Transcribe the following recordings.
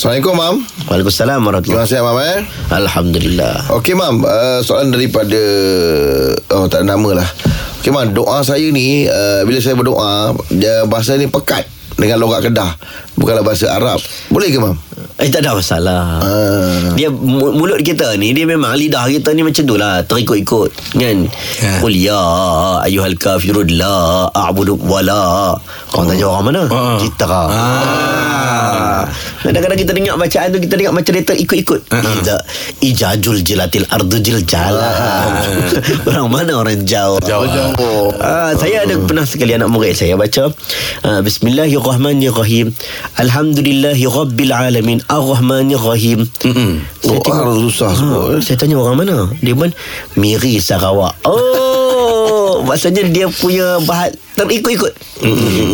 Assalamualaikum, Mam. Waalaikumsalam Terima warahmatullahi kasih, Mam. Eh. Alhamdulillah. Okey, Mam. Uh, soalan daripada... Oh, tak ada nama lah. Okey, Mam. Doa saya ni, uh, bila saya berdoa, dia bahasa ni pekat dengan logat Kedah. Bukanlah bahasa Arab. Boleh ke, Mam? Eh tak ada masalah. Ah. Dia mu- mulut kita ni dia memang lidah kita ni macam tu lah terikut-ikut kan. Ya. Qul ya ayyuhal kafirun la a'budu wala. Kau tanya orang mana? Ah. Kita. Ah. Kadang-kadang kita dengar bacaan tu kita dengar macam dia terikut-ikut. Iza ijajul jilatil ardu jiljala. orang mana orang jauh. Jauh. Jauh. Ah, saya ada pernah sekali anak murid saya baca ah, Bismillahirrahmanirrahim Alhamdulillahi Rabbil Alamin Ar-Rahmanirrahim. Saya tengok ah, susah ha. Saya tanya orang mana Dia pun Miri Sarawak Oh Maksudnya dia punya bahat Terikut-ikut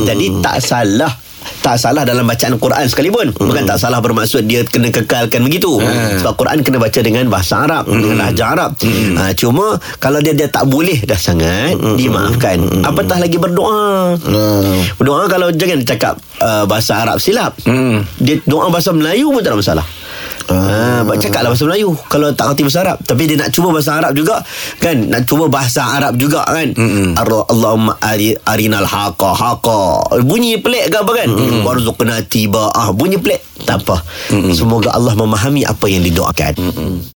Jadi tak salah tak salah dalam bacaan Quran sekalipun. Bukan tak salah bermaksud Dia kena kekalkan begitu. Sebab Quran kena baca dengan bahasa Arab Dengan lahjah Arab. Ha, Cuma Kalau dia, dia tak boleh dah sangat Dimaafkan. Apatah lagi berdoa? Ah. Berdoa kalau jangan cakap uh, Bahasa Arab silap. Hmm. Dia doa bahasa Melayu pun tak ada masalah Ah, uh, cakaplah bahasa Melayu. Kalau tak kerti bahasa Arab. Tapi dia nak cuba bahasa Arab juga kan? Nak cuba bahasa Arab juga kan? Ar- Allahumma ari, arinal haqa haqa. Bunyi pelik ke apa kan? Warzuqna tibaah bunyi pelik. Tak apa. Semoga Allah memahami apa yang didoakan